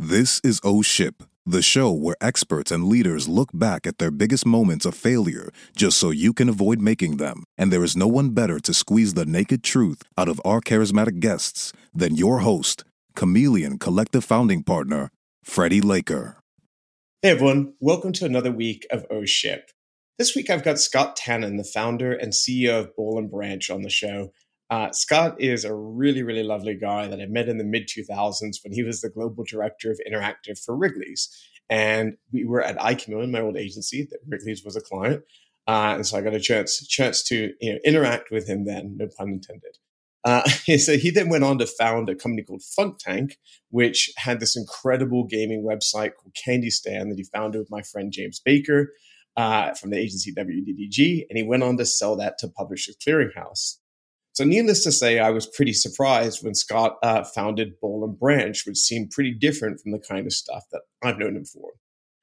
This is O Ship, the show where experts and leaders look back at their biggest moments of failure just so you can avoid making them. And there is no one better to squeeze the naked truth out of our charismatic guests than your host, Chameleon Collective founding partner, Freddie Laker. Hey everyone, welcome to another week of O Ship. This week I've got Scott Tannen, the founder and CEO of Boll and Branch, on the show. Uh, Scott is a really, really lovely guy that I met in the mid 2000s when he was the global director of interactive for Wrigley's. And we were at iChameleon, my old agency, that Wrigley's was a client. Uh, and so I got a chance chance to you know, interact with him then, no pun intended. Uh, so he then went on to found a company called Funtank, which had this incredible gaming website called Candystand that he founded with my friend James Baker uh, from the agency WDDG. And he went on to sell that to Publishers Clearinghouse. So, needless to say, I was pretty surprised when Scott uh, founded Boll and Branch, which seemed pretty different from the kind of stuff that I've known him for.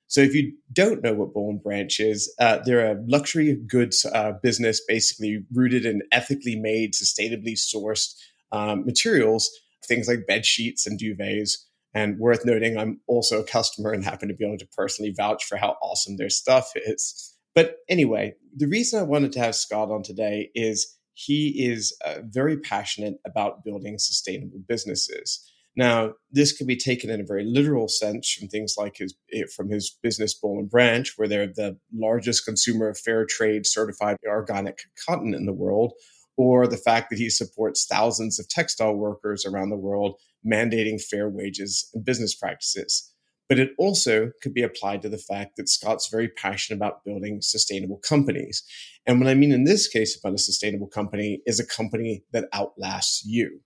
So, if you don't know what Boll and Branch is, uh, they're a luxury goods uh, business basically rooted in ethically made, sustainably sourced um, materials, things like bed sheets and duvets. And worth noting, I'm also a customer and happen to be able to personally vouch for how awesome their stuff is. But anyway, the reason I wanted to have Scott on today is he is uh, very passionate about building sustainable businesses. Now, this could be taken in a very literal sense from things like his eh, from his business Boll and Branch, where they're the largest consumer of fair trade certified organic cotton in the world, or the fact that he supports thousands of textile workers around the world mandating fair wages and business practices. But it also could be applied to the fact that Scott's very passionate about building sustainable companies. And what I mean in this case about a sustainable company is a company that outlasts you.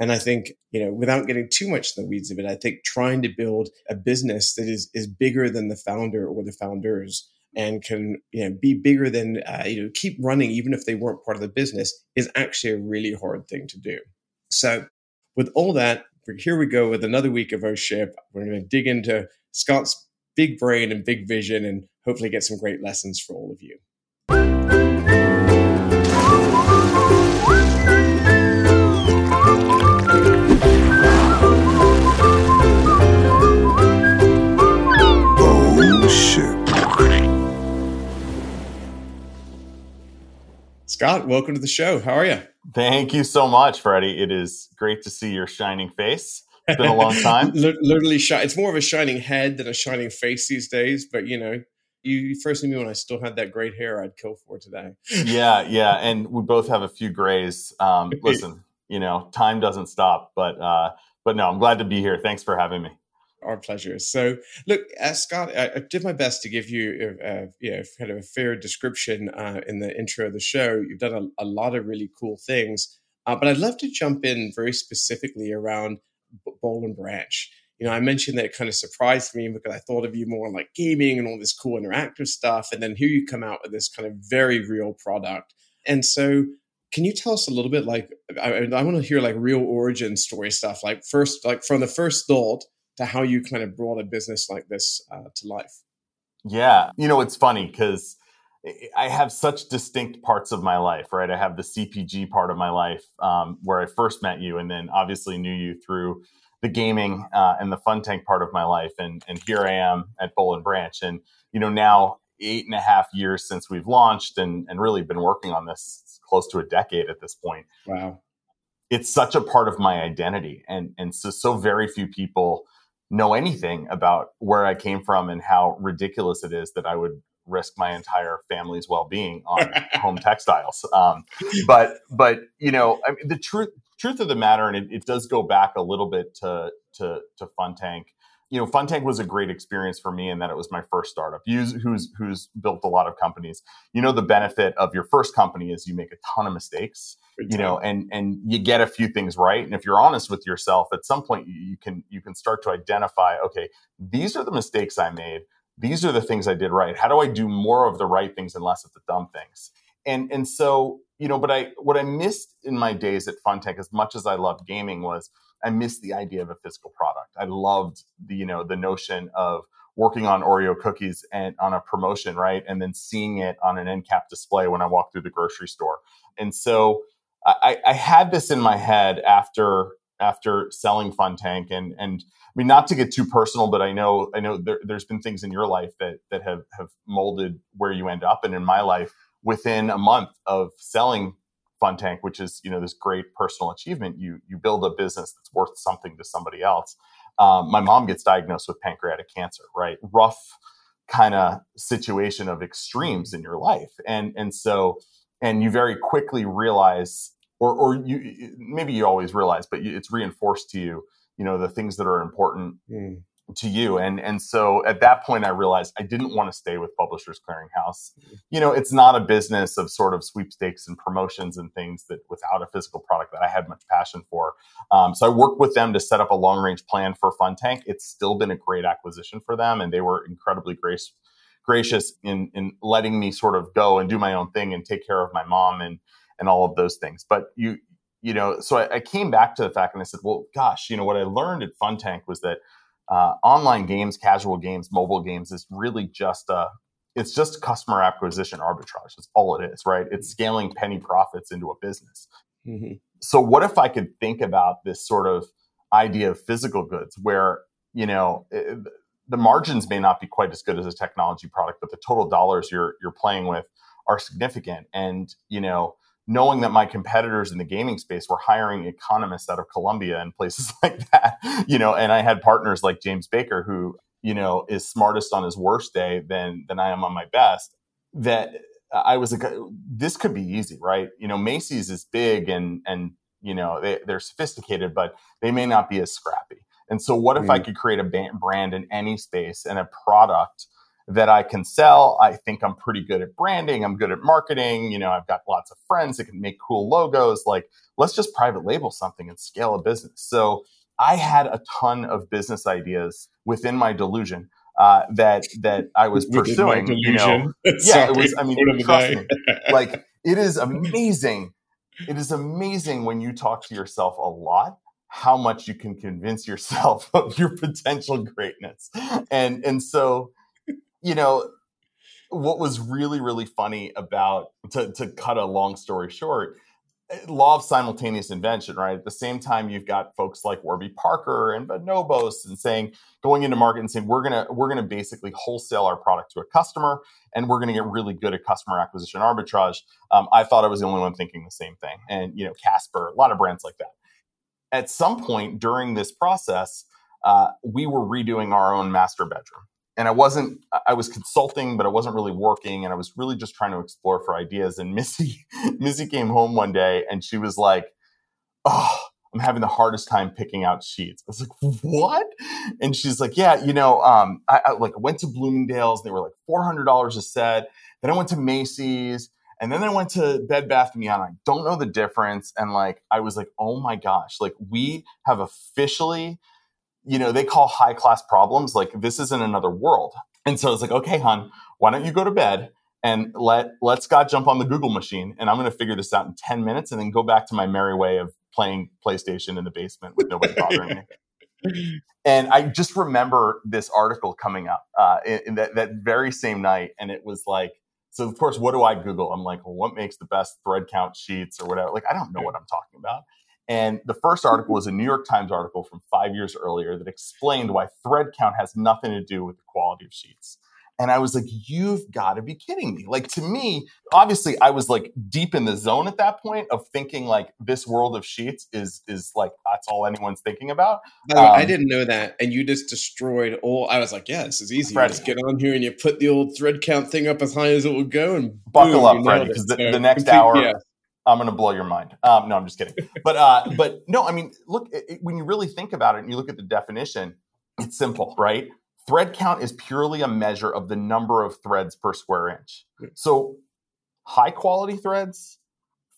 And I think, you know, without getting too much in the weeds of it, I think trying to build a business that is is bigger than the founder or the founders and can you know be bigger than uh, you know keep running even if they weren't part of the business is actually a really hard thing to do. So, with all that, here we go with another week of our ship. We're going to dig into Scott's big brain and big vision, and hopefully get some great lessons for all of you. Scott, welcome to the show. How are you? Thank you so much, Freddie. It is great to see your shining face. It's been a long time. Literally, shi- it's more of a shining head than a shining face these days. But you know, you first knew me when I still had that great hair. I'd kill for today. yeah, yeah, and we both have a few grays. Um, listen, you know, time doesn't stop. But uh, but no, I'm glad to be here. Thanks for having me our pleasure. So, look, uh, Scott, I, I, did my best to give you, uh, you know, kind of a fair description uh, in the intro of the show. You've done a, a lot of really cool things, uh, but I'd love to jump in very specifically around B- Boll and Branch. You know, I mentioned that it kind of surprised me because I thought of you more like gaming and all this cool interactive stuff, and then here you come out with this kind of very real product. And so, can you tell us a little bit like I, I want to hear like real origin story stuff like first like from the first thought to how you kind of brought a business like this uh, to life. Yeah, you know, it's funny because I have such distinct parts of my life, right? I have the CPG part of my life um, where I first met you, and then obviously knew you through the gaming uh, and the fun tank part of my life, and and here I am at Boll and Branch, and you know now eight and a half years since we've launched, and and really been working on this close to a decade at this point. Wow, it's such a part of my identity, and and so so very few people know anything about where I came from and how ridiculous it is that I would risk my entire family's well-being on home textiles. Um, but but you know, I mean, the truth truth of the matter, and it, it, does go back a little bit to to to Fun Tank you know, Fun Tank was a great experience for me in that it was my first startup. Who's, who's who's built a lot of companies. You know, the benefit of your first company is you make a ton of mistakes. You know, and and you get a few things right. And if you're honest with yourself, at some point you can you can start to identify. Okay, these are the mistakes I made. These are the things I did right. How do I do more of the right things and less of the dumb things? And and so you know, but I what I missed in my days at Funtank, as much as I loved gaming, was I missed the idea of a physical product. I loved the, you know, the notion of working on Oreo cookies and on a promotion, right? And then seeing it on an end cap display when I walk through the grocery store. And so I, I had this in my head after after selling Funtank and and I mean not to get too personal, but I know I know there, has been things in your life that that have have molded where you end up, and in my life, within a month of selling Fun Tank, which is you know this great personal achievement, you you build a business that's worth something to somebody else. Um, my mom gets diagnosed with pancreatic cancer, right? Rough kind of situation of extremes in your life, and and so and you very quickly realize or or you maybe you always realize, but it's reinforced to you, you know, the things that are important mm. to you. And and so at that point, I realized I didn't want to stay with Publishers Clearinghouse. Mm. You know, it's not a business of sort of sweepstakes and promotions and things that without a physical product that I had much passion for. Um, so I worked with them to set up a long range plan for fun tank It's still been a great acquisition for them, and they were incredibly gracious gracious in in letting me sort of go and do my own thing and take care of my mom and and all of those things. But you, you know, so I, I, came back to the fact and I said, well, gosh, you know, what I learned at Fun Tank was that uh, online games, casual games, mobile games is really just a, it's just customer acquisition arbitrage. That's all it is, right? It's mm-hmm. scaling penny profits into a business. Mm-hmm. So what if I could think about this sort of idea of physical goods where, you know, it, the margins may not be quite as good as a technology product, but the total dollars you're you're playing with are significant. And you know, knowing that my competitors in the gaming space were hiring economists out of Columbia and places like that, you know, and I had partners like James Baker who, you know, is smartest on his worst day than than I am on my best. That I was like, this could be easy, right? You know, Macy's is big and and you know they, they're sophisticated, but they may not be as scrappy. And so, what if mm. I could create a brand in any space and a product that I can sell. I think I'm pretty good at branding. I'm good at marketing. You know, I've got lots of friends that can make cool logos. Like, let's just private label something and scale a business. So I had a ton of business ideas within my delusion. Uh, that that I was pursuing, you know, yeah, it was. I mean, trust me, like it is amazing. It is amazing when you talk to yourself a lot how much you can convince yourself of your potential greatness, and and so you know, what was really, really funny about, to, to cut a long story short, eh, law of simultaneous invention, right? At the same time, you've got folks like Warby Parker and Bonobos and saying, going into market and saying, we're gonna, we're gonna basically wholesale our product to a customer and we're gonna get really good at customer acquisition arbitrage. Um, I thought I was the only one thinking the same thing. And, you know, Casper, a lot of brands like that. At some point during this process, uh, we were redoing our own master bedroom and I wasn't I was consulting, but I wasn't really working, and I was really just trying to explore for ideas. And Missy Missy came home one day and she was like, "Oh, I'm having the hardest time picking out sheets." I was like, "What?" And she's like, "Yeah, you know, um, I, I like went to Bloomingdale's. They were like four hundred dollars a set. Then I went to Macy's." And then I went to Bed Bath and Beyond. I don't know the difference. And like, I was like, oh my gosh, like we have officially you know, they call high class problems like this is in another world. And so it's like, okay, hon, why don't you go to bed and let let Scott jump on the Google machine and I'm going to figure this out in 10 minutes and then go back to my merry way of playing PlayStation in the basement with nobody bothering me. And I just remember this article coming up uh, in, in that, that very same night. And it was like, so of course, what do I Google? I'm like, well, what makes the best thread count sheets or whatever? Like, I don't know what I'm talking about. And the first article was a New York Times article from five years earlier that explained why thread count has nothing to do with the quality of sheets. And I was like, you've got to be kidding me. Like, to me, obviously, I was like deep in the zone at that point of thinking like this world of sheets is is like that's all anyone's thinking about. um, I didn't know that. And you just destroyed all. I was like, yeah, this is easy. You just get on here and you put the old thread count thing up as high as it will go and buckle boom, up, Freddie, because the, so, the, next hour. Yeah I'm going to blow your mind. Um, no, I'm just kidding. But uh, but no, I mean, look it, it, when you really think about it and you look at the definition, it's simple, right? Thread count is purely a measure of the number of threads per square inch. So high quality threads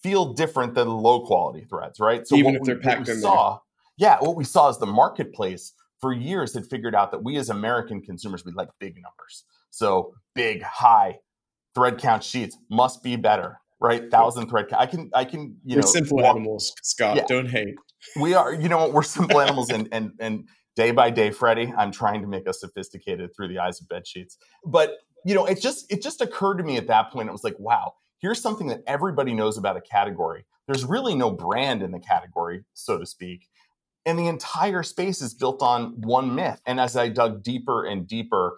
feel different than low quality threads, right? So even if they're packed in saw, there. Yeah, what we saw is the marketplace for years had figured out that we as American consumers we like big numbers. So big, high thread count sheets must be better right? Thousand thread. Count. I can, I can, you we're know, simple walk, animals, Scott. Yeah. Don't hate. We are, you know what? We're simple animals, and and and day by day, Freddie, I'm trying to make us sophisticated through the eyes of bed sheets. But you know, it just it just occurred to me at that point. It was like, wow, here's something that everybody knows about a category. There's really no brand in the category, so to speak. And the entire space is built on one myth. And as I dug deeper and deeper,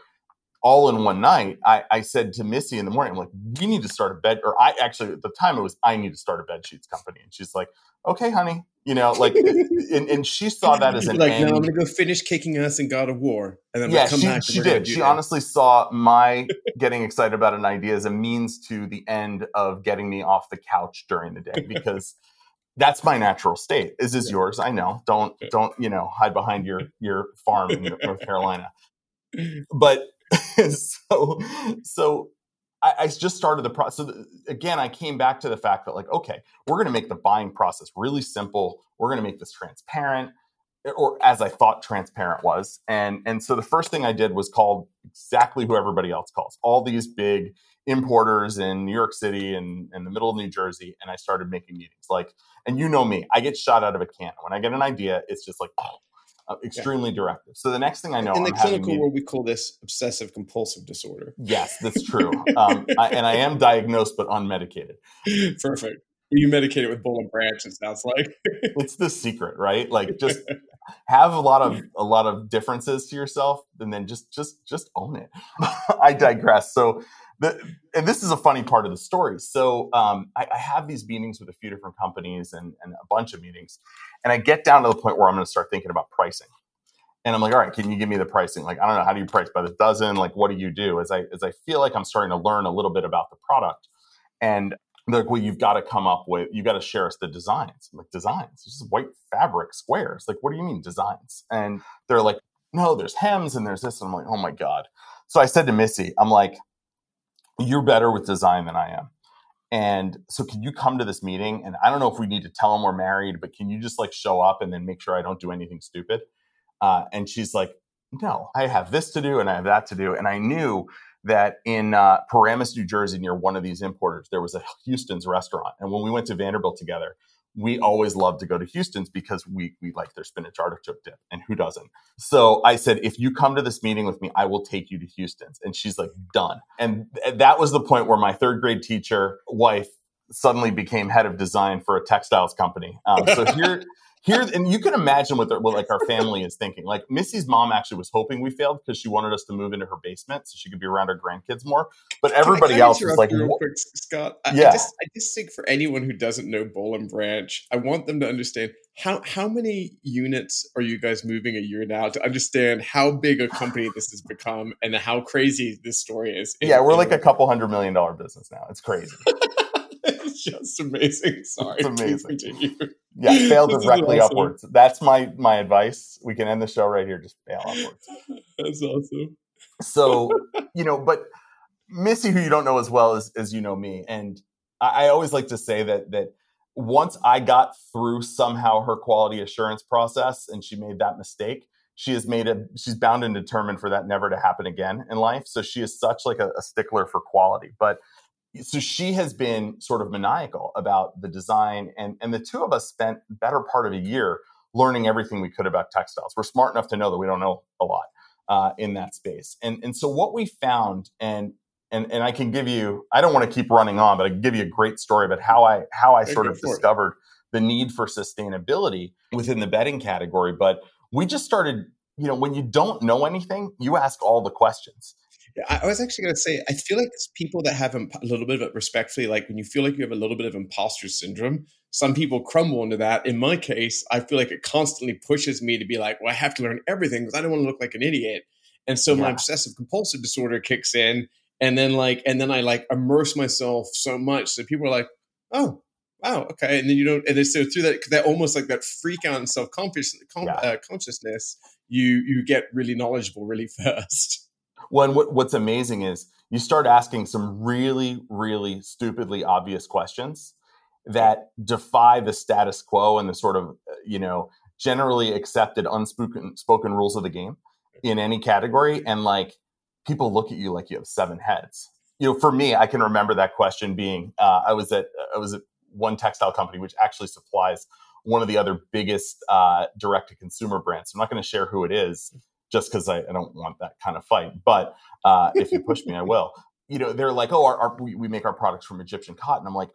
all in one night, I, I, said to Missy in the morning, I'm like, we need to start a bed, or I actually at the time it was I need to start a bed sheets company. And she's like, okay, honey, you know, like, and, and, she saw that as an like, no, I'm gonna go finish kicking us in God of War, and then yeah, she, she did. She that. honestly saw my getting excited about an idea as a means to the end of getting me off the couch during the day because that's my natural state. Is is yeah. yours? I know. Don't don't you know hide behind your your farm in North Carolina. But so so I, I, just started the process. So again, I came back to the fact that like, okay, we're going to make the buying process really simple. We're going to make this transparent, eh, or as I thought transparent was. And and so the first thing I did was called exactly who everybody else calls all these big importers in New York City and in the middle of New Jersey, and I started making meetings. Like, and you know me, I get shot out of a can. When I get an idea, it's just like, oh, uh, extremely yeah. directive. So the next thing I know, in the I'm clinical world, we call this obsessive compulsive disorder. Yes, that's true. um, I, and I am diagnosed but unmedicated. Perfect. You medicated with Boll and Branch. It sounds like it's the secret, right? Like just have a lot of a lot of differences to yourself, and then just just just own it. I digress. So the, and this is a funny part of the story. So um, I, I, have these meetings with a few different companies and, and a bunch of meetings, and I get down to the point where I'm going to start thinking about pricing. And I'm like, all right, can you give me the pricing? Like, I don't know, how do you price by the dozen? Like, what do you do? As I as I feel like I'm starting to learn a little bit about the product, and they're like, well, you've got to come up with, you've got to share us the designs. I'm like, designs? This is white fabric squares. Like, what do you mean designs? And they're like, no, there's hems and there's this. And I'm like, oh my god. So I said to Missy, I'm like, you're better with design than I am. And so can you come to this meeting? And I don't know if we need to tell them we're married, but can you just like show up and then make sure I don't do anything stupid? Uh, and she's like, no, I have this to do and I have that to do. And I knew that in uh, Paramus, New Jersey, near one of these importers, there was a Houston's restaurant. And when we went to Vanderbilt together, we always love to go to Houston's because we we like their spinach artichoke dip, and who doesn't? So I said, if you come to this meeting with me, I will take you to Houston's, and she's like, done. And that was the point where my third grade teacher wife suddenly became head of design for a textiles company. Um, so here here and you can imagine what, what like our family is thinking. Like missy's mom actually was hoping we failed because she wanted us to move into her basement so she could be around her grandkids more but everybody else was like real quick, scott? I, yeah. I, just, I just think for anyone who doesn't know boll and branch i want them to understand how how many units are you guys moving a year now to understand how big a company this has become and how crazy this story is yeah we're like a couple hundred million dollar business now. It's crazy just amazing. Sorry. It's amazing. Yeah, fail directly awesome. upwards. That's my my advice. We can end the show right here. Just fail upwards. That's awesome. So, you know, but Missy, who you don't know as well as, as you know me, and I, I always like to say that that once I got through somehow her quality assurance process and she made that mistake, she has made it she's bound and determined for that never to happen again in life so she is such like a, a, stickler for quality but so she has been sort of maniacal about the design and and the two of us spent better part of a year learning everything we could about textiles. We're smart enough to know that we don't know a lot uh, in that space. And and so what we found and and and I can give you I don't want to keep running on but I can give you a great story about how I how I sort of discovered the need for sustainability within the bedding category. But we just started you know when you don't know anything you ask all the questions I was actually going to say, I feel like it's people that have a little bit of it respectfully, like when you feel like you have a little bit of imposter syndrome, some people crumble into that. In my case, I feel like it constantly pushes me to be like, well, I have to learn everything because I don't want to look like an idiot. And so yeah. my obsessive compulsive disorder kicks in. And then like, and then I like immerse myself so much. So people are like, oh, wow, okay. And then you don't, and then so through that, that almost like that freak out and self consciousness, yeah. uh, consciousness, you, you get really knowledgeable really fast. Well, what, what's amazing is you start asking some really, really stupidly obvious questions that defy the status quo and the sort of, uh, you know, generally accepted unspoken spoken rules of the game in any category. And like people look at you like you have seven heads. You know, for me, I can remember that question being uh, I was at I was at one textile company which actually supplies one of the other biggest uh, direct to consumer brands. I'm not going to share who it is just because I, I, don't want that kind of fight. But uh, if you push me, I will. You know, they're like, oh, our, our, we, we make our products from Egyptian cotton. I'm like,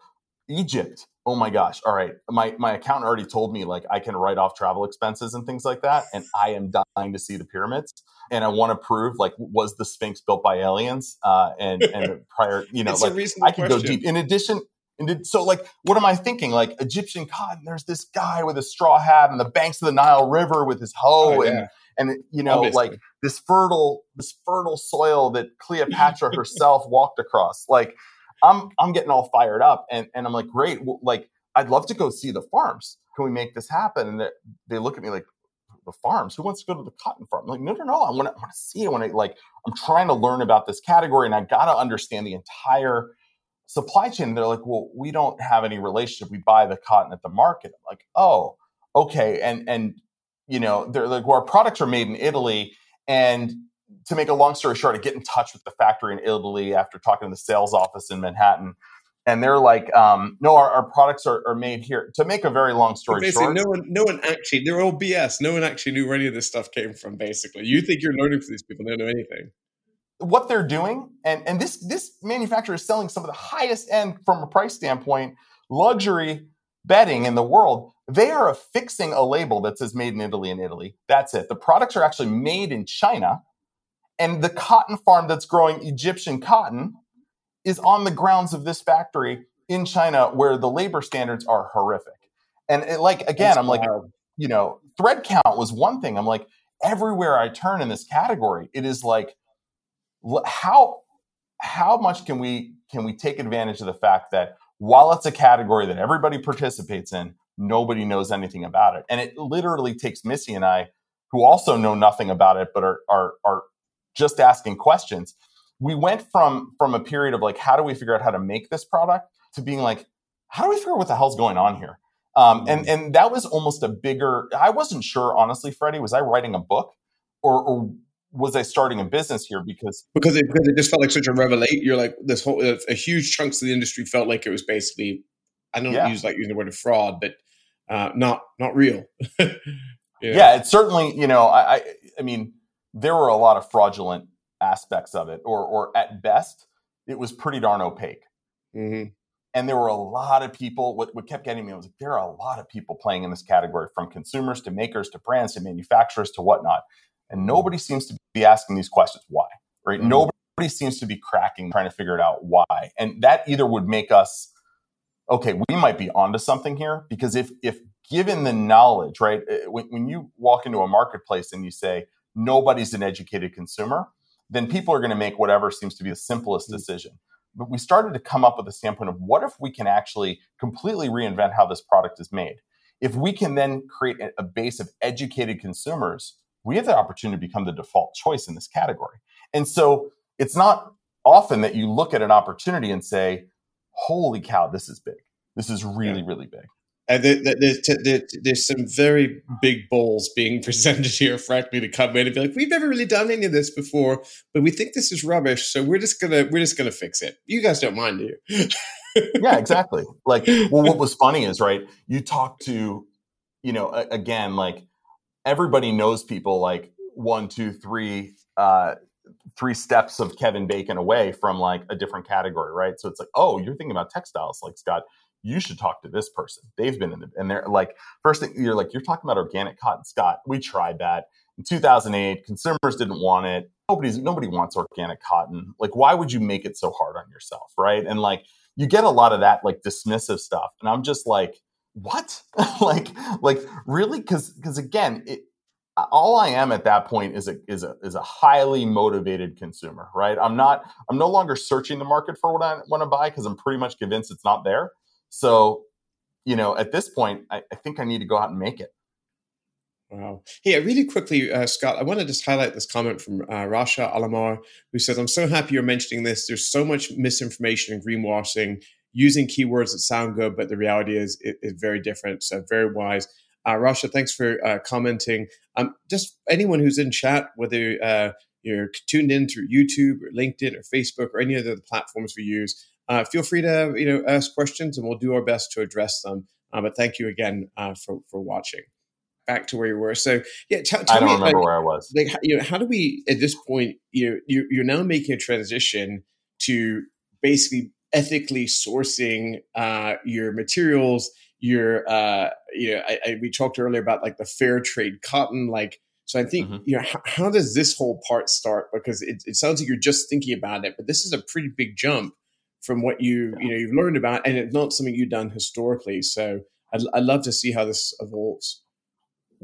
Egypt. Oh my gosh. All right. My my accountant already told me like I can write off travel expenses and things like that. And I am dying to see the pyramids. And I want to prove like was the Sphinx built by aliens? Uh, and and prior, you know, like I can go deep. In addition, and so like what am I thinking? Like Egyptian cotton, there's this guy with a straw hat on the banks of the Nile River with his hoe oh, yeah. and and you know, Obviously. like this fertile, this fertile soil that Cleopatra herself walked across. Like I'm I'm getting all fired up, and and I'm like, great, well, like I'd love to go see the farms. Can we make this happen? And they, they look at me like, the farms. Who wants to go to the cotton farm? I'm like, no, no, no. I want to, I want to see it. When I like, I'm trying to learn about this category, and I got to understand the entire supply chain. They're like, well, we don't have any relationship. We buy the cotton at the market. I'm like, oh, okay. And and you know, they're like, well, our products are made in Italy, and to make a long story short, I get in touch with the factory in Italy after talking to the sales office in Manhattan. And they're like, um, no, our, our products are, are, made here. To make a very long story basically, short, no one, no one actually, they're all BS. No one actually knew where any of this stuff came from. Basically, you think you're learning from these people, they don't know anything. What they're doing, and and this this manufacturer is selling some of the highest end from a price standpoint luxury bedding in the world. They are affixing a label that says "Made in Italy" in Italy. That's it. The products are actually made in China and the cotton farm that's growing Egyptian cotton is on the grounds of this factory in China where the labor standards are horrific. And it, like again, that's I'm wild. like, you know, thread count was one thing. I'm like, everywhere I turn in this category, it is like how how much can we can we take advantage of the fact that while it's a category that everybody participates in, nobody knows anything about it. And it literally takes Missy and I, who also know nothing about it, but are are are just asking questions we went from from a period of like how do we figure out how to make this product to being like how do we figure out what the hell's going on here um, and mm-hmm. and that was almost a bigger i wasn't sure honestly freddie was i writing a book or, or was i starting a business here because because it, because it just felt like such a revelation you're like this whole a huge chunks of the industry felt like it was basically i don't yeah. use like using the word of fraud but uh, not not real yeah. yeah it's certainly you know I, I i mean there were a lot of fraudulent aspects of it, or or at best, it was pretty darn opaque. Mm-hmm. And there were a lot of people. What, what kept getting me was like, there are a lot of people playing in this category, from consumers to makers to brands to manufacturers to whatnot, and nobody seems to be asking these questions. Why? Right? Mm-hmm. Nobody seems to be cracking, trying to figure it out why. And that either would make us okay, we might be onto something here because if if given the knowledge, right, eh, when, when you walk into a marketplace and you say, nobody's an educated consumer, then people are going to make whatever seems to be the simplest mm-hmm. decision. But we started to come up with a standpoint of what if we can actually completely reinvent how this product is made? If we can then create a base of educated consumers, we have the opportunity to become the default choice in this category. And so it's not often that you look at an opportunity and say, holy cow, this is big. This is really, yeah. really big. Uh, there's, there's some very big balls being presented here, frankly, to come in and be like, "We've never really done any of this before, but we think this is rubbish, so we're just gonna we're just gonna fix it. You guys don't mind, do you?" yeah, exactly. Like, well, what was funny is right. You talk to, you know, again, like everybody knows people like one, two, three, uh, three steps of Kevin Bacon away from like a different category, right? So it's like, oh, you're thinking about textiles, like Scott you should talk to this person. They've been in the, and they're like, first thing you're like, you're talking about organic cotton, Scott. We tried that in 2008. Consumers didn't want it. Nobody's, nobody wants organic cotton. Like, why would you make it so hard on yourself? Right. And like, you get a lot of that like dismissive stuff. And I'm just like, what? like, like really? Cause, cause again, it, all I am at that point is a is a is a highly motivated consumer, right? I'm not I'm no longer searching the market for what I want to buy because I'm pretty much convinced it's not there. So, you know, at this point, I, I think I need to go out and make it. Wow. Hey, really quickly, uh, Scott, I want to just highlight this comment from uh, Rasha Alamar, who says, I'm so happy you're mentioning this. There's so much misinformation and greenwashing using keywords that sound good, but the reality is it is very different. So, very wise. Uh, Rasha, thanks for uh, commenting. Um, just anyone who's in chat, whether uh, you're tuned in through YouTube or LinkedIn or Facebook or any other platforms we use, uh, feel free to you know ask questions, and we'll do our best to address them. Uh, but thank you again uh, for for watching. Back to where you were. So yeah, t- I don't me, remember where I was. Like you know, how do we at this point? You you're, you're now making a transition to basically ethically sourcing uh, your materials. Your, uh, you know, I, I, we talked earlier about like the fair trade cotton, like. So I think mm-hmm. you know how, how, does this whole part start? Because it, it sounds like you're just thinking about it, but this is a pretty big jump from what you you know you've learned about, and it's not something you've done historically. So I'd, I'd love to see how this evolves.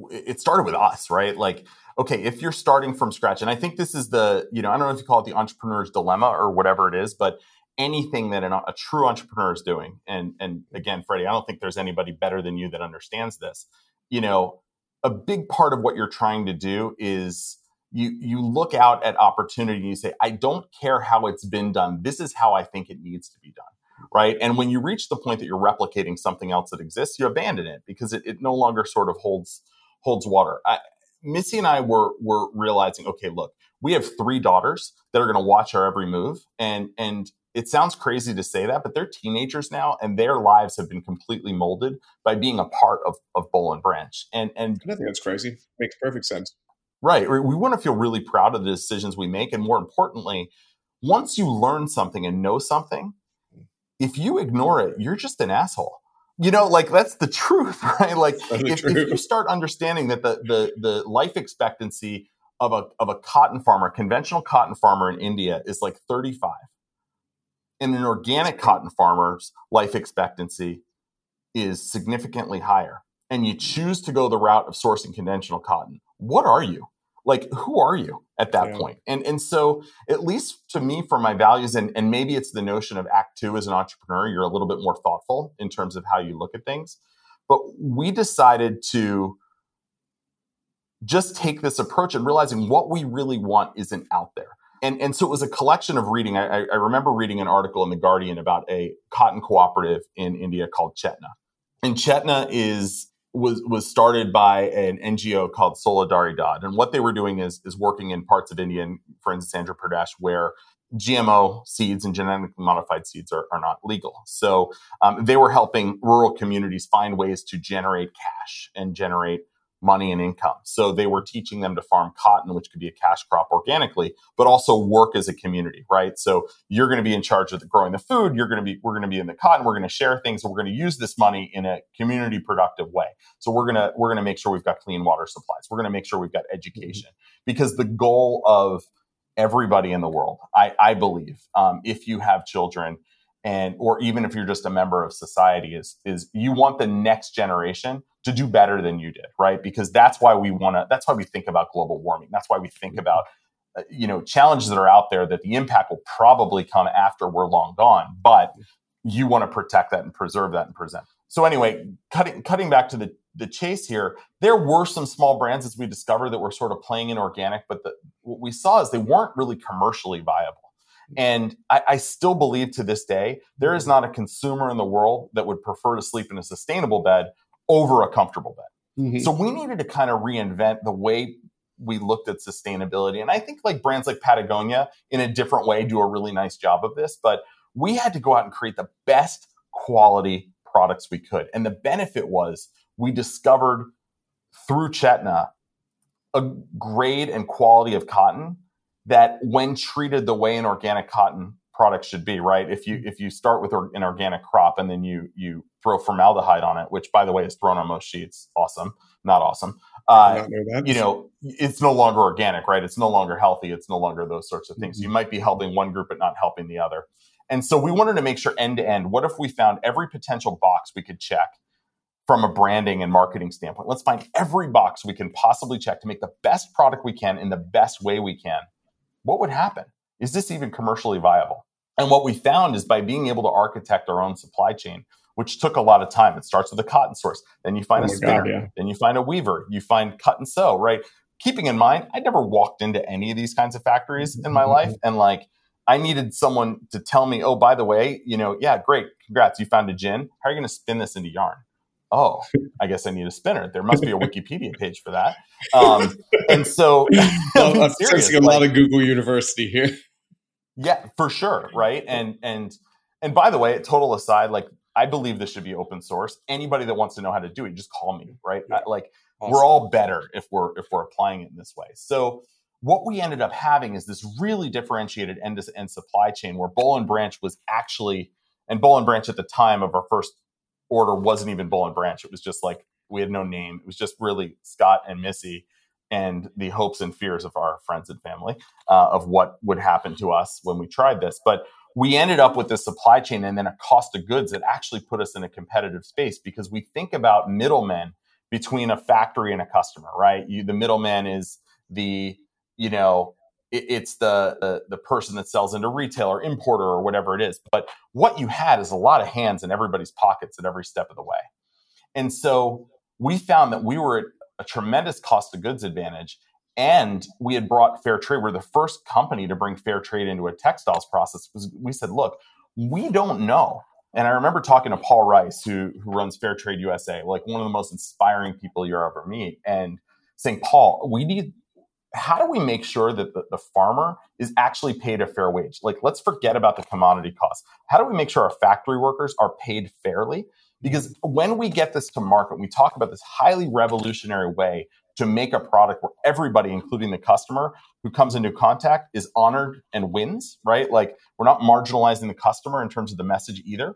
It started with us, right? Like okay, if you're starting from scratch, and I think this is the, you know, I don't know if you call it the entrepreneur's dilemma or whatever it is, but anything that an, a true entrepreneur is doing, and and again, Freddie, I don't think there's anybody better than you that understands this. You know, a big part of what you're trying to do is you you look out at opportunity and you say, I don't care how it's been done. This is how I think it needs to be done. Right. And when you reach the point that you're replicating something else that exists, you abandon it because it, it no longer sort of holds holds water. I, Missy and I were were realizing, okay, look, we have three daughters that are going to watch our every move, and and it sounds crazy to say that, but they're teenagers now, and their lives have been completely molded by being a part of of Boll and Branch. And and I think that's crazy. Makes perfect sense. Right. We want to feel really proud of the decisions we make, and more importantly, once you learn something and know something, if you ignore it, you're just an asshole you know like that's the truth right like if, if, you start understanding that the, the the life expectancy of a of a cotton farmer conventional cotton farmer in india is like 35 and an organic cotton farmer's life expectancy is significantly higher and you choose to go the route of sourcing conventional cotton what are you like who are you at that yeah. point? and and so at least to me for my values and and maybe it's the notion of act 2 as an entrepreneur you're a little bit more thoughtful in terms of how you look at things but we decided to just take this approach and realizing what we really want isn't out there and, and so it was a collection of reading. I, I remember reading an article in The Guardian about a cotton cooperative in India called Chetna. And Chetna is was was started by an NGO called Solidaridad, and what they were doing is is working in parts of India, and for instance, Andhra Pradesh, where GMO seeds and genetically modified seeds are, are not legal. So um, they were helping rural communities find ways to generate cash and generate money and income. So they were teaching them to farm cotton, which could be a cash crop organically, but also work as a community, right? So you're going to be in charge of the growing the food. You're going to be, we're going to be in the cotton. We're going to share things. And we're going to use this money in a community productive way. So we're going to, we're going to make sure we've got clean water supplies. We're going to make sure we've got education mm-hmm. because the goal of everybody in the world, I, I believe, um, if you have children, and or even if you're just a member of society is is you want the next generation to do better than you did right? Because that's why we want to that's why we think about global warming. That's why we think mm-hmm. about uh, you know challenges that are out there that the impact will probably come after we're long gone but you want to protect that and preserve that and present. So anyway cutting cutting back to the the chase here there were some small brands as we discovered that were sort of playing in organic but the, what we saw is they weren't really commercially viable. And I, I, still believe to this day, there is not a consumer in the world that would prefer to sleep in a sustainable bed over a comfortable bed. Mm-hmm. So we needed to kind of reinvent the way we looked at sustainability. And I think like brands like Patagonia in a different way do a really nice job of this, but we had to go out and create the best quality products we could. And the benefit was we discovered through Chetna a grade and quality of cotton that when treated the way an organic cotton product should be, right? If you if you start with an organic crop and then you you throw formaldehyde on it, which by the way is thrown on most sheets, awesome, not awesome. Uh, know you know, it's no longer organic, right? It's no longer healthy. It's no longer those sorts of things. Mm-hmm. You might be helping one group but not helping the other. And so we wanted to make sure end to end. What if we found every potential box we could check from a branding and marketing standpoint? Let's find every box we can possibly check to make the best product we can in the best way we can what would happen? Is this even commercially viable? And what we found is by being able to architect our own supply chain, which took a lot of time. It starts with a cotton source, then you find oh a spinner, God, yeah. then you find a weaver, you find cut and sew, right? Keeping in mind, I never walked into any of these kinds of factories mm-hmm, in my mm-hmm. life, and like I needed someone to tell me, oh, by the way, you know, yeah, great, congrats, you found a gin. How are you going to spin this into yarn? Oh, I guess I need a spinner. There must be a Wikipedia page for that. Um, and so well, I'm a like, lot of Google University here. Yeah, for sure. Right. And, and, and by the way, a total aside, like I believe this should be open source. Anybody that wants to know how to do it, just call me. Right. Yeah. Like awesome. we're all better if we're, if we're applying it in this way. So, what we ended up having is this really differentiated end to end supply chain where Boll and Branch was actually, and Boll and Branch at the time of our first order wasn't even Boll and Branch. It was just like we had no name. It was just really Scott and Missy and the hopes and fears of our friends and family uh, of what would happen to us when we tried this. But we ended up with this supply chain and then a cost of goods that actually put us in a competitive space because we think about middlemen between a factory and a customer, right? You, the middleman is the, you know, it, it's the, the the person that sells into retail or importer or whatever it is. But what you had is a lot of hands in everybody's pockets at every step of the way. And so we found that we were at a tremendous cost of goods advantage. And we had brought fair trade. We're the first company to bring fair trade into a textiles process. We said, look, we don't know. And I remember talking to Paul Rice, who, who runs Fair Trade USA, like one of the most inspiring people you'll ever meet, and saying, Paul, we need, how do we make sure that the, the farmer is actually paid a fair wage? Like, let's forget about the commodity costs. How do we make sure our factory workers are paid fairly? Because when we get this to market, we talk about this highly revolutionary way to make a product where everybody, including the customer who comes into contact, is honored and wins, right? Like we're not marginalizing the customer in terms of the message either.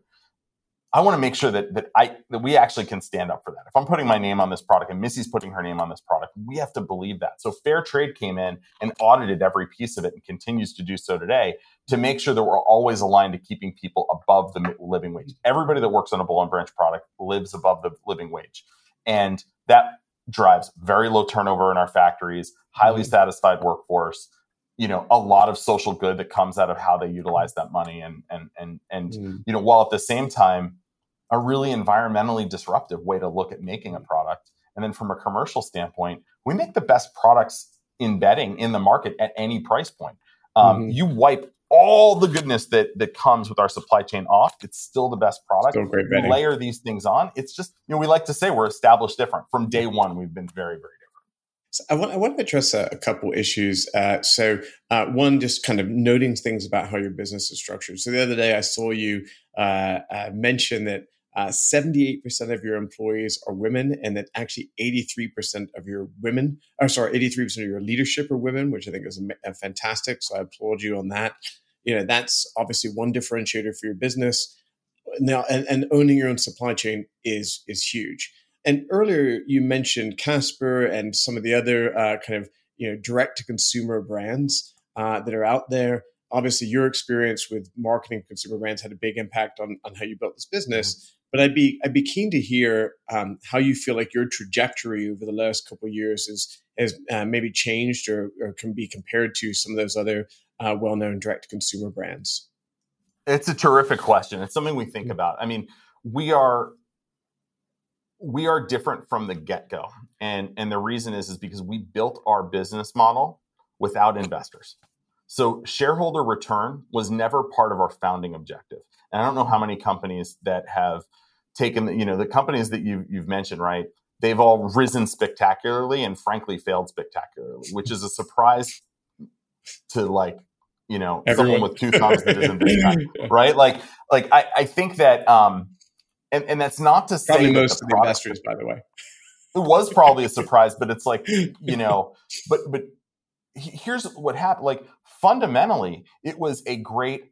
I want to make sure that that I that we actually can stand up for that. If I'm putting my name on this product and Missy's putting her name on this product, we have to believe that. So Fair Trade came in and audited every piece of it and continues to do so today to make sure that we're always aligned to keeping people above the living wage. Everybody that works on a Boll and Branch product lives above the living wage. And that drives very low turnover in our factories, highly mm-hmm. satisfied workforce, you know a lot of social good that comes out of how they utilize that money and and and and mm. you know while at the same time a really environmentally disruptive way to look at making a product. And then from a commercial standpoint we make the best products in bedding in the market at any price point. Um, mm-hmm. you wipe all the goodness that that comes with our supply chain off. It's still the best product. Still great bedding. layer these things on. It's just you know we like to say we're established different. From day one we've been very very so I want I want to address a, a couple issues. Uh, so uh, one, just kind of noting things about how your business is structured. So the other day I saw you uh, uh mention that. 78% uh, of your employees are women, and that actually 83% of your women, or sorry, 83% of your leadership are women, which I think is a, a fantastic. So I applaud you on that. You know, that's obviously one differentiator for your business. Now, and, and owning your own supply chain is is huge. And earlier you mentioned Casper and some of the other uh, kind of you know direct to consumer brands uh, that are out there. Obviously, your experience with marketing consumer brands had a big impact on, on how you built this business. Mm-hmm. But I'd be I'd be keen to hear um, how you feel like your trajectory over the last couple of years is has uh, maybe changed or, or, can be compared to some of those other uh, well known direct to consumer brands. It's a terrific question. It's something we think mm-hmm. about. I mean, we are we are different from the get-go. And and the reason is is because we built our business model without investors. So shareholder return was never part of our founding objective. And i don't know how many companies that have taken the you know the companies that you, you've mentioned right? They've all risen spectacularly and frankly failed spectacularly which is a surprise to like you know Everyone. someone with two thumbs that isn't right? Like like I, I think that um and and that's not to say probably most the of the investors, by the way. It was probably a surprise, but it's like you know, but but here's what happened. Like fundamentally, it was a great.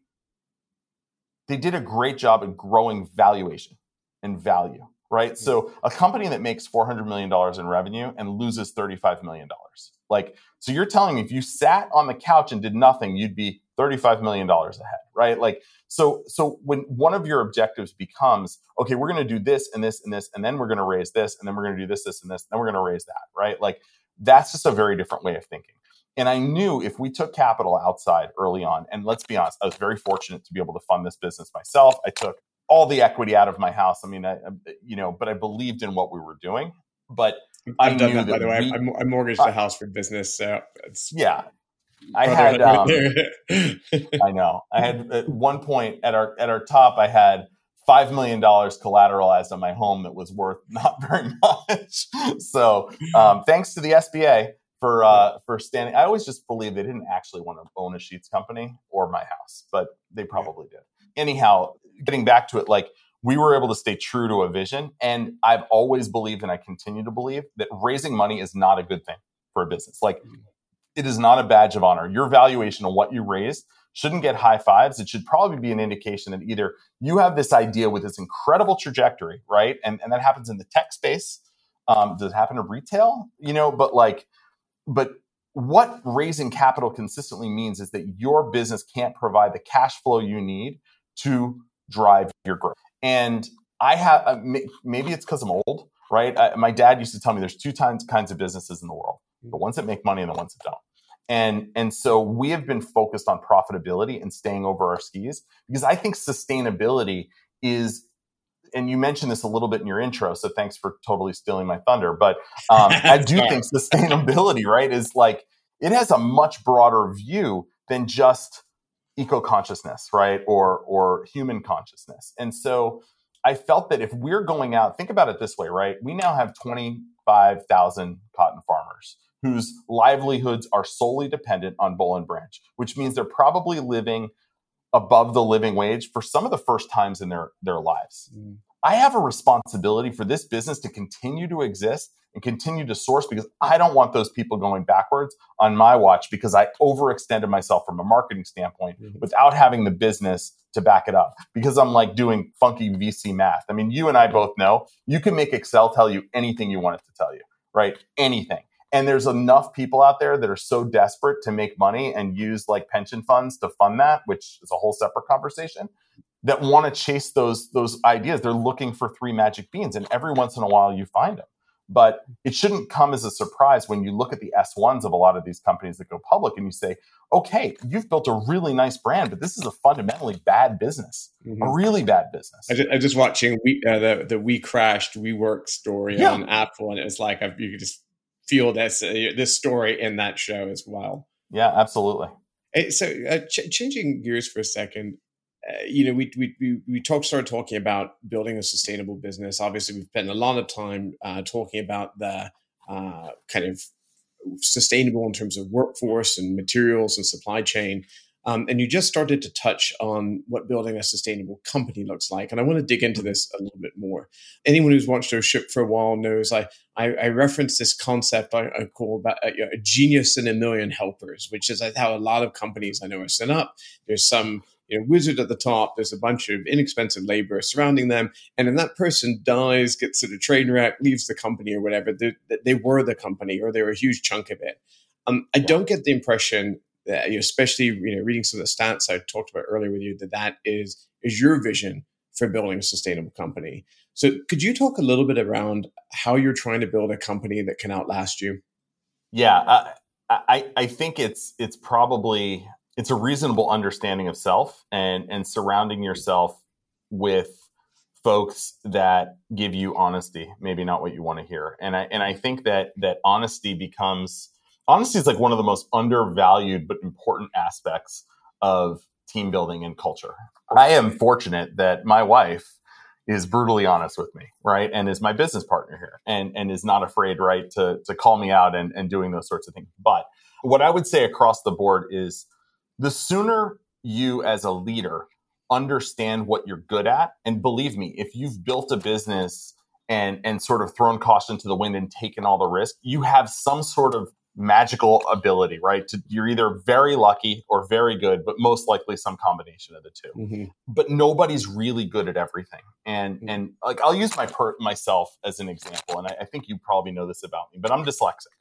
They did a great job at growing valuation and value, right? So a company that makes four hundred million dollars in revenue and loses thirty five million dollars, like so, you're telling me if you sat on the couch and did nothing, you'd be thirty five million dollars ahead, right? Like so, so when one of your objectives becomes, okay, we're going to do this and this and this, and then we're going to raise this, and then we're going to do this, this, and this, and then we're going to raise that, right? Like that's just a very different way of thinking. And I knew if we took capital outside early on, and let's be honest, I was very fortunate to be able to fund this business myself. I took all the equity out of my house. I mean, I, you know, but I believed in what we were doing. But I've I done that, by the way. We, I, I mortgaged a house for business, so it's yeah. I had, um, I know, I had at one point at our at our top, I had five million dollars collateralized on my home that was worth not very much. so, um, thanks to the SBA for uh, for standing. I always just believe they didn't actually want to own a sheets company or my house, but they probably did. Anyhow, getting back to it, like we were able to stay true to a vision, and I've always believed, and I continue to believe that raising money is not a good thing for a business. Like it is not a badge of honor. Your valuation of what you raised shouldn't get high fives. It should probably be an indication that either you have this idea with this incredible trajectory, right? And, and that happens in the tech space. Um, does it happen in retail? You know, but like, but what raising capital consistently means is that your business can't provide the cash flow you need to drive your growth. And I have, uh, maybe it's because I'm old, right? I, my dad used to tell me there's two kinds, kinds of businesses in the world the ones that make money and the ones that don't. And, and so we have been focused on profitability and staying over our skis because I think sustainability is and you mentioned this a little bit in your intro, so thanks for totally stealing my thunder. But um, I do think sustainability, right, is like it has a much broader view than just eco consciousness, right, or or human consciousness. And so I felt that if we're going out, think about it this way, right? We now have twenty five thousand cotton farmers whose livelihoods are solely dependent on Boll and Branch, which means they're probably living above the living wage for some of the first times in their, their lives. Mm. I have a responsibility for this business to continue to exist and continue to source because I don't want those people going backwards on my watch because I overextended myself from a marketing standpoint mm-hmm. without having the business to back it up because I'm like doing funky VC math. I mean, you and I both know you can make Excel tell you anything you want it to tell you, right? Anything. And there's enough people out there that are so desperate to make money and use like pension funds to fund that, which is a whole separate conversation, that want to chase those those ideas. They're looking for three magic beans, and every once in a while you find them. But it shouldn't come as a surprise when you look at the S1s of a lot of these companies that go public and you say, okay, you've built a really nice brand, but this is a fundamentally bad business, mm-hmm. a really bad business. I just, I just watching we, uh, the, the We Crashed WeWork story yeah. on Apple, and it was like, you could just feel this uh, this story in that show as well. Yeah, absolutely. So, uh, ch- changing gears for a second, uh, you know, we we we, we talked started talking about building a sustainable business. Obviously, we've spent a lot of time uh, talking about the uh, kind of sustainable in terms of workforce and materials and supply chain. Um, and you just started to touch on what building a sustainable company looks like. And I want to dig into this a little bit more. Anyone who's watched our ship for a while knows I, I, I reference this concept I, I call about a, a, genius and a million helpers, which is how a lot of companies I know are set up. There's some you know, wizard at the top, there's a bunch of inexpensive labor surrounding them. And then that person dies, gets in a train wreck, leaves the company or whatever, they, they were the company or they were a huge chunk of it. Um, I don't get the impression uh, especially you know reading some of the stats I talked about earlier with you that that is is your vision for building a sustainable company. So could you talk a little bit around how you're trying to build a company that can outlast you? Yeah, I I, I think it's it's probably it's a reasonable understanding of self and and surrounding yourself with folks that give you honesty maybe not what you want to hear and i and i think that that honesty becomes honesty is like one of the most undervalued but important aspects of team building and culture. I am fortunate that my wife is brutally honest with me, right? And is my business partner here and, and is not afraid, right, to, to call me out and, and doing those sorts of things. But what I would say across the board is the sooner you as a leader understand what you're good at, and believe me, if you've built a business and and sort of thrown caution to the wind and taken all the risk, you have some sort of magical ability, right? To, you're either very lucky or very good, but most likely some combination of the 2 mm-hmm. But nobody's really good at everything, and mm-hmm. and like I'll use my per- myself as an example, and I, I think you probably know this about me, but I'm dyslexic,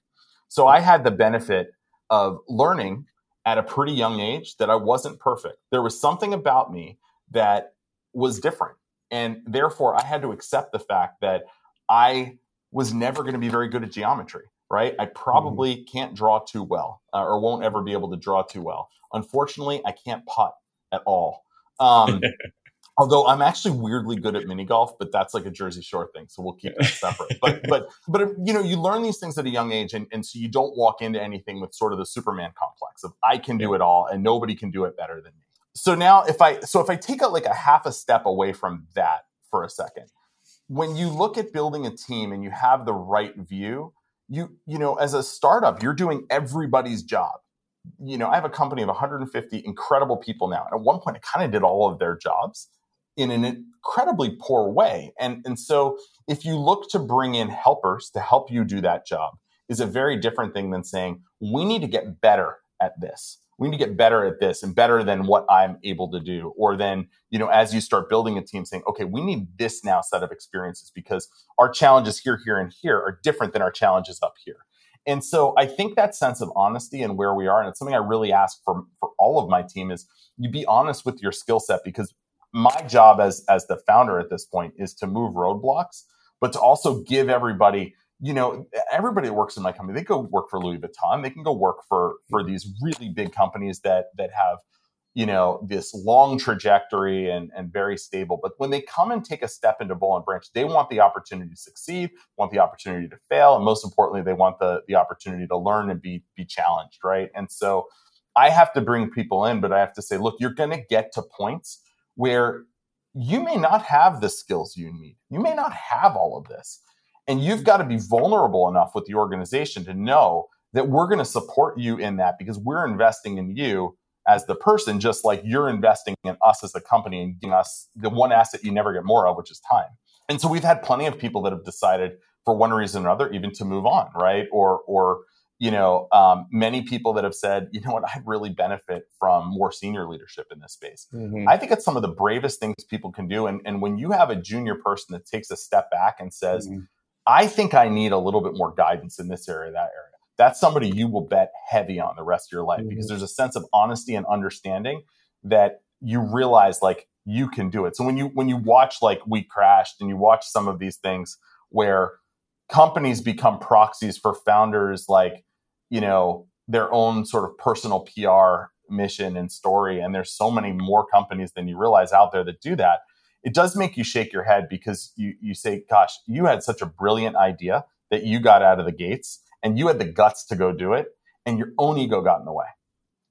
so I had the benefit of learning at a pretty young age that I wasn't perfect. There was something about me that was different, and therefore I had to accept the fact that I was never going to be very good at geometry right? I mm-hmm. probably mm-hmm. can't draw too well uh, or won't ever be able to draw too well. Unfortunately, I can't putt at all. Um, although I'm actually weirdly good at mini golf, but that's like a Jersey Shore thing, so we'll keep that separate. but but but you know, you learn these things at a young age, and, and so you don't walk into anything with sort of the Superman complex of I can do it all, and nobody can do it better than me. So now, if I so if I take a, like a half a step away from that for a second, when you look at building a team and you have the right view, you you know as a startup you're doing everybody's job. You know i have a company of 150 incredible people now. At one point i kind of did all of their jobs in an incredibly poor way. And and so if you look to bring in helpers to help you do that job is a very different thing than saying, we need to get better at this. We need to get better at this and better than what I'm able to do. Or then, you know, as you start building a team saying, okay, we need this now set of experiences because our challenges here, here, and here are different than our challenges up here. And so I think that sense of honesty and where we are, and it's something I really ask for, for all of my team is you be honest with your skill set because my job as as the founder at this point is to move roadblocks, but to also give everybody, you know, everybody that works in my company, they go work for Louis Vuitton, they can go work for for mm-hmm. these really big companies that that have you know this long trajectory and, and very stable. But when they come and take a step into boll and branch they want the opportunity to succeed want the opportunity to fail and most importantly they want the the opportunity to learn and be be challenged right? And so i have to bring people in but i have to say look you're going to get to points where you may not have the skills you need. You may not have all of this and you've got to be vulnerable enough with the organization to know that we're going to support you in that because we're investing in you as the person, just like you're investing in us as a company and giving us the one asset you never get more of, which is time. And so we've had plenty of people that have decided for one reason or another, even to move on, right? Or, or, you know, um, many people that have said, you know what, I'd really benefit from more senior leadership in this space. Mm-hmm. I think it's some of the bravest things people can do. And, and when you have a junior person that takes a step back and says, mm-hmm. I think I need a little bit more guidance in this area, that area that's somebody you will bet heavy on the rest of your life mm-hmm. because there's a sense of honesty and understanding that you realize like you can do it. So when you when you watch like We Crashed and you watch some of these things where companies become proxies for founders like, you know, their own sort of personal PR mission and story and there's so many more companies than you realize out there that do that. It does make you shake your head because you you say, gosh, you had such a brilliant idea that you got out of the gates and you had the guts to go do it and your own ego got in the way.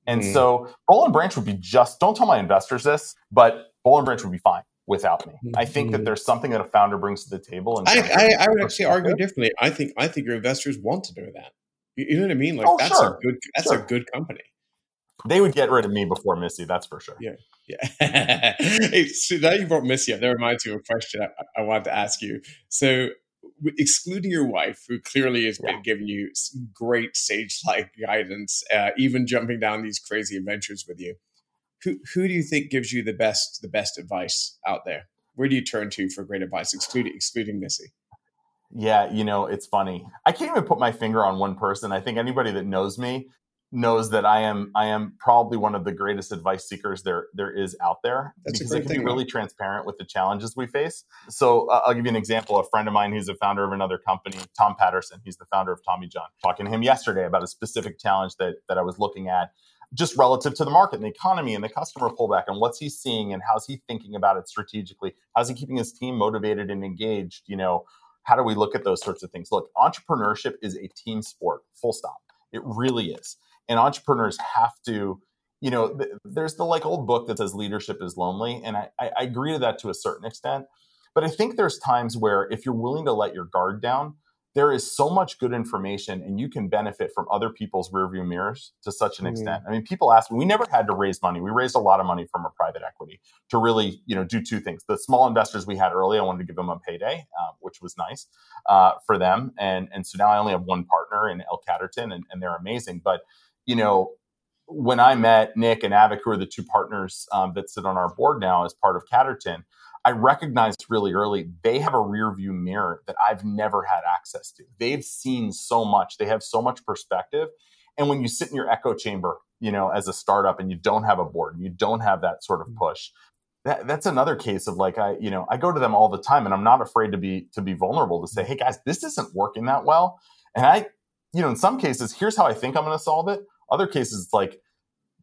And mm. so and Branch would be just, don't tell my investors this, but and Branch would be fine without me. I think that mm-hmm. there's something that a founder brings to the table. And I, I, I, would actually argue differently. I think I think your investors want to do that. You, know what I mean? Like oh, that's sure. a good that's sure. a good company. They would get rid of me before Missy, that's for sure. Yeah, yeah. hey, so now you brought Missy up. That reminds me of a question I, I wanted to ask you. So excluding your wife, who clearly has yeah. been giving you great sage-like guidance, uh, even jumping down these crazy adventures with you, who who do you think gives you the best the best advice out there? Where do you turn to for great advice, excluding excluding Missy? Yeah, you know, it's funny. I can't even put my finger on one person. I think anybody that knows me knows that I am I am probably one of the greatest advice seekers there there is out there That's because I can be really transparent with the challenges we face. So uh, I'll give you an example. A friend of mine who's a founder of another company, Tom Patterson, he's the founder of Tommy John. Talking to him yesterday about a specific challenge that that I was looking at just relative to the market and the economy and the customer pullback and what's he seeing and how's he thinking about it strategically? How's he keeping his team motivated and engaged, you know? How do we look at those sorts of things? Look, entrepreneurship is a team sport, full stop. It really is and entrepreneurs have to you know th- there's the like old book that says leadership is lonely and I, I agree to that to a certain extent but i think there's times where if you're willing to let your guard down there is so much good information and you can benefit from other people's rearview mirrors to such an mm. extent. I mean, people ask me, we never had to raise money. We raised a lot of money from a private equity to really, you know, do two things. The small investors we had early, I wanted to give them a payday, uh, which was nice uh, for them. And, and so now I only have one partner in L Catterton and, and they're amazing. But you know, when I met Nick and Avik, who are the two partners um, that sit on our board now as part of Catterton, I recognized really early they have a rear view mirror that I've never had access to. They've seen so much, they have so much perspective. And when you sit in your echo chamber, you know, as a startup and you don't have a board and you don't have that sort of mm. push, that, that's another case of like I, you know, I go to them all the time and I'm not afraid to be to be vulnerable to say, hey guys, this isn't working that well. And I, you know, in some cases, here's how I think I'm gonna solve it other cases, it's like,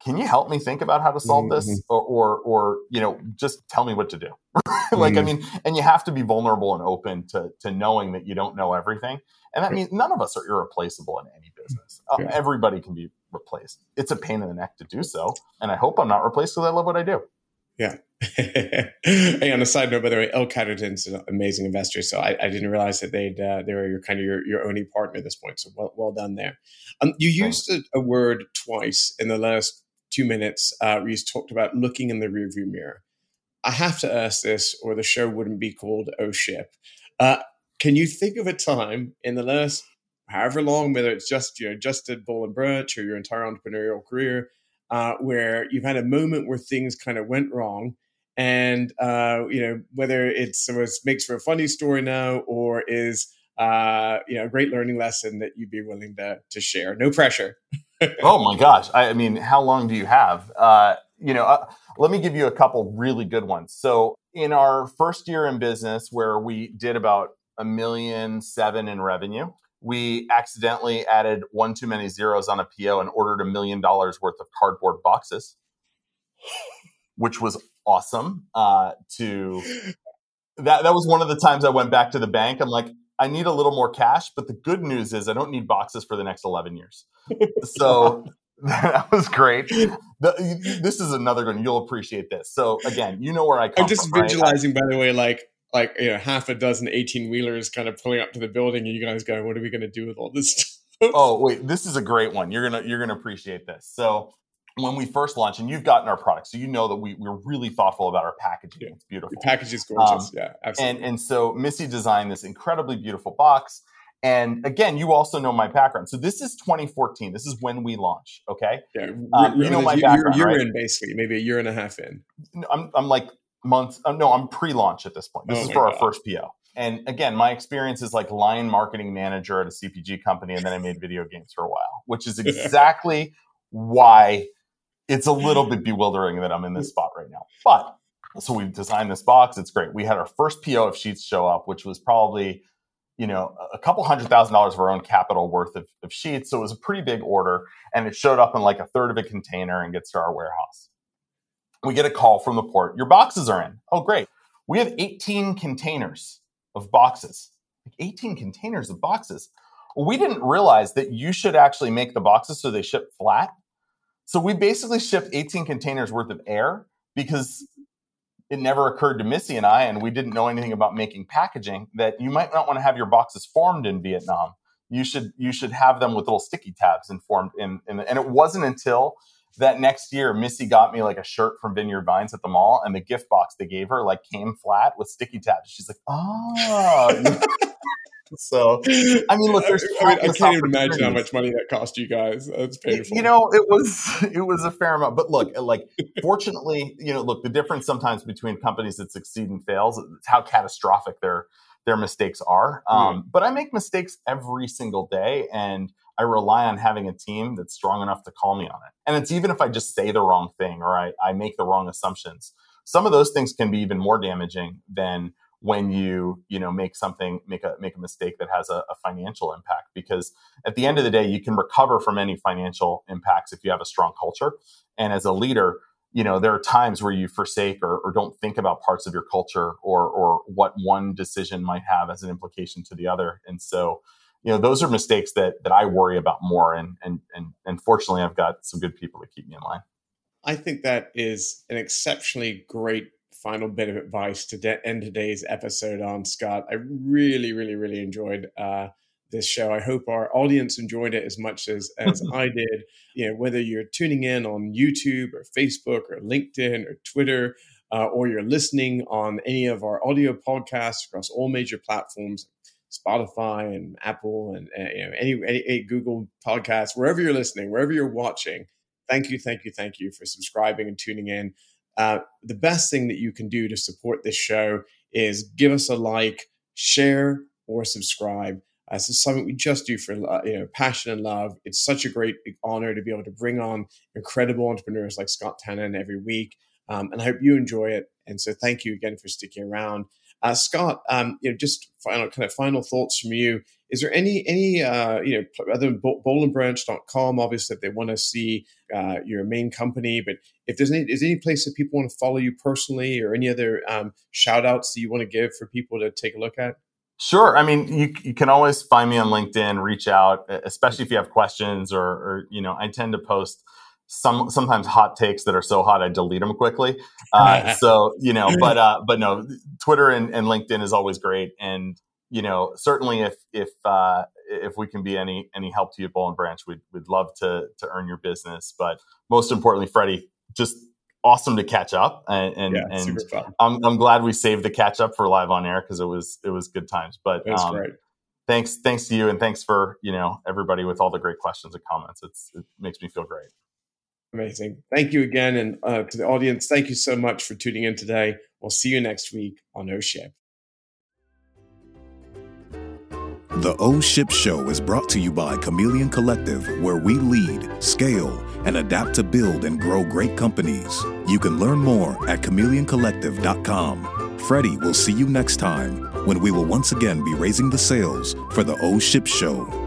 can you help me think about how to solve mm-hmm. this or, or, or you know just tell me what to do. Like mm-hmm. i mean and you have to be vulnerable and open to to knowing that you don't know everything. And that means none of us are irreplaceable in any business. Uh, everybody can be replaced. It's a pain in the neck to do so and i hope i'm not replaced because i love what i do yeah. hey, on a side note, by the way, L Catterton's an amazing investor. So I, I didn't realize that they'd uh, they were your kind of your, your only partner at this point. So well, well done there. Um, you used a, a, word twice in the last two minutes. Uh, where you talked about looking in the rearview mirror. I have to ask this, or the show wouldn't be called Oh Ship. Uh, can you think of a time in the last however long, whether it's just you know just at Boll and Branch or your entire entrepreneurial career, uh, where you've had a moment where things kind of went wrong, and uh, you know whether it's it makes for a funny story now or is uh, you know a great learning lesson that you'd be willing to to share. No pressure. oh my gosh! I, I, mean, how long do you have? Uh, you know, uh, let me give you a couple really good ones. So in our first year in business, where we did about a million seven in revenue, we accidentally added one too many zeros on a PO and ordered a million dollars worth of cardboard boxes, which was awesome. Uh, to that, that was one of the times I went back to the bank. I'm like, I need a little more cash, but the good news is I don't need boxes for the next 11 years. So that was great. The, this is another one. You'll appreciate this. So again, you know where I come I'm just from, visualizing, right? by the way, like like you know half a dozen 18 wheelers kind of pulling up to the building and you guys going what are we going to do with all this stuff oh wait this is a great one you're gonna you're gonna appreciate this so when we first launched and you've gotten our product so you know that we, we're really thoughtful about our packaging yeah. it's beautiful the package is gorgeous um, yeah absolutely and, and so missy designed this incredibly beautiful box and again, you also know my background. So this is 2014. This is when we launch. Okay. Yeah. Um, you know my background. You're, you're right? in basically, maybe a year and a half in. I'm, I'm like months. Uh, no, I'm pre-launch at this point. This oh is for God. our first PO. And again, my experience is like line marketing manager at a CPG company, and then I made video games for a while, which is exactly why it's a little bit bewildering that I'm in this spot right now. But so we've designed this box. It's great. We had our first PO of sheets show up, which was probably, you know, a couple hundred thousand dollars of our own capital worth of, of sheets. So it was a pretty big order, and it showed up in like a third of a container and gets to our warehouse we get a call from the port. Your boxes are in. Oh, great. We have 18 containers of boxes. 18 containers of boxes. We didn't realize that you should actually make the boxes so they ship flat. So we basically shipped 18 containers worth of air because it never occurred to Missy and I, and we didn't know anything about making packaging, that you might not want to have your boxes formed in Vietnam. You should you should have them with little sticky tabs and formed in, in and it wasn't until that next year, Missy got me like a shirt from Vineyard Vines at the mall, and the gift box they gave her like came flat with sticky tabs. She's like, oh. so, I mean, look, there's. I, mean, I can't even imagine how much money that cost you guys. That's painful. You know, it was it was a fair amount, but look, like, fortunately, you know, look, the difference sometimes between companies that succeed and fails is how catastrophic their their mistakes are. Um, mm. But I make mistakes every single day, and I rely on having a team that's strong enough to call me on it. And it's even if I just say the wrong thing or I, I make the wrong assumptions. Some of those things can be even more damaging than when you you know make something make a make a mistake that has a, a, financial impact because at the end of the day you can recover from any financial impacts if you have a strong culture and as a leader you know there are times where you forsake or, or don't think about parts of your culture or or what one decision might have as an implication to the other and so you know those are mistakes that that I worry about more and and and and fortunately I've got some good people to keep me in line. I think that is an exceptionally great final bit of advice to de- end today's episode on Scott. I really really really enjoyed uh, this show. I hope our audience enjoyed it as much as as I did. You know, whether you're tuning in on YouTube or Facebook or LinkedIn or Twitter, uh, or you're listening on any of our audio podcasts across all major platforms Spotify and Apple and uh, you know any, any, any Google podcasts, wherever you're listening, wherever you're watching. Thank you, thank you, thank you for subscribing and tuning in. Uh, the best thing that you can do to support this show is give us a like, share, or subscribe. Uh, this is something we just do for you know passion and love. It's such a great honor to be able to bring on incredible entrepreneurs like Scott Tannen every week, um, and I hope you enjoy it. And so, thank you again for sticking around. Uh, Scott, um, you know, just final kind of final thoughts from you. Is there any any uh, you know other than bollandbranch.com, obviously, if they want to see uh, your main company, but if there's any is any place that people want to follow you personally, or any other um, shout outs that you want to give for people to take a look at? Sure. I mean, you, you can always find me on LinkedIn, reach out, especially if you have questions or, or you know, I tend to post some sometimes hot takes that are so hot I delete them quickly. Uh, so you know, but uh, but no, Twitter and, and, LinkedIn is always great, and you know, certainly if if uh, if we can be any any help to you at Boll and Branch, we'd we'd love to to earn your business. But most importantly, Freddie, just awesome to catch up, and and, yeah, and I'm I'm glad we saved the catch up for live on air because it was it was good times. But um, great thanks, thanks to you, and thanks for you know everybody with all the great questions and comments. It's it makes me feel great. Amazing. Thank you again, and uh, to the audience, thank you so much for tuning in today. We'll see you next week on O Ship. The O Ship Show is brought to you by Chameleon Collective, where we lead, scale, and adapt to build and grow great companies. You can learn more at chameleoncollective.com. Freddie will see you next time when we will once again be raising the sails for the O Ship Show.